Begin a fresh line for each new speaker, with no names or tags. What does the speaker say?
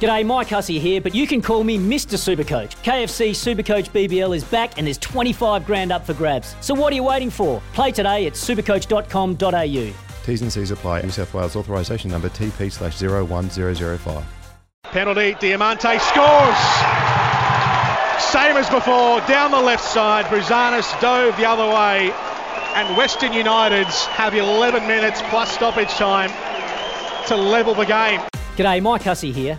G'day, Mike Hussey here, but you can call me Mr. Supercoach. KFC Supercoach BBL is back and there's 25 grand up for grabs. So what are you waiting for? Play today at supercoach.com.au.
T's and C's apply. New South Wales authorisation number TP slash 01005.
Penalty, Diamanti scores! Same as before, down the left side. Bouzanis dove the other way, and Western United's have 11 minutes plus stoppage time to level the game.
G'day, Mike Hussey here.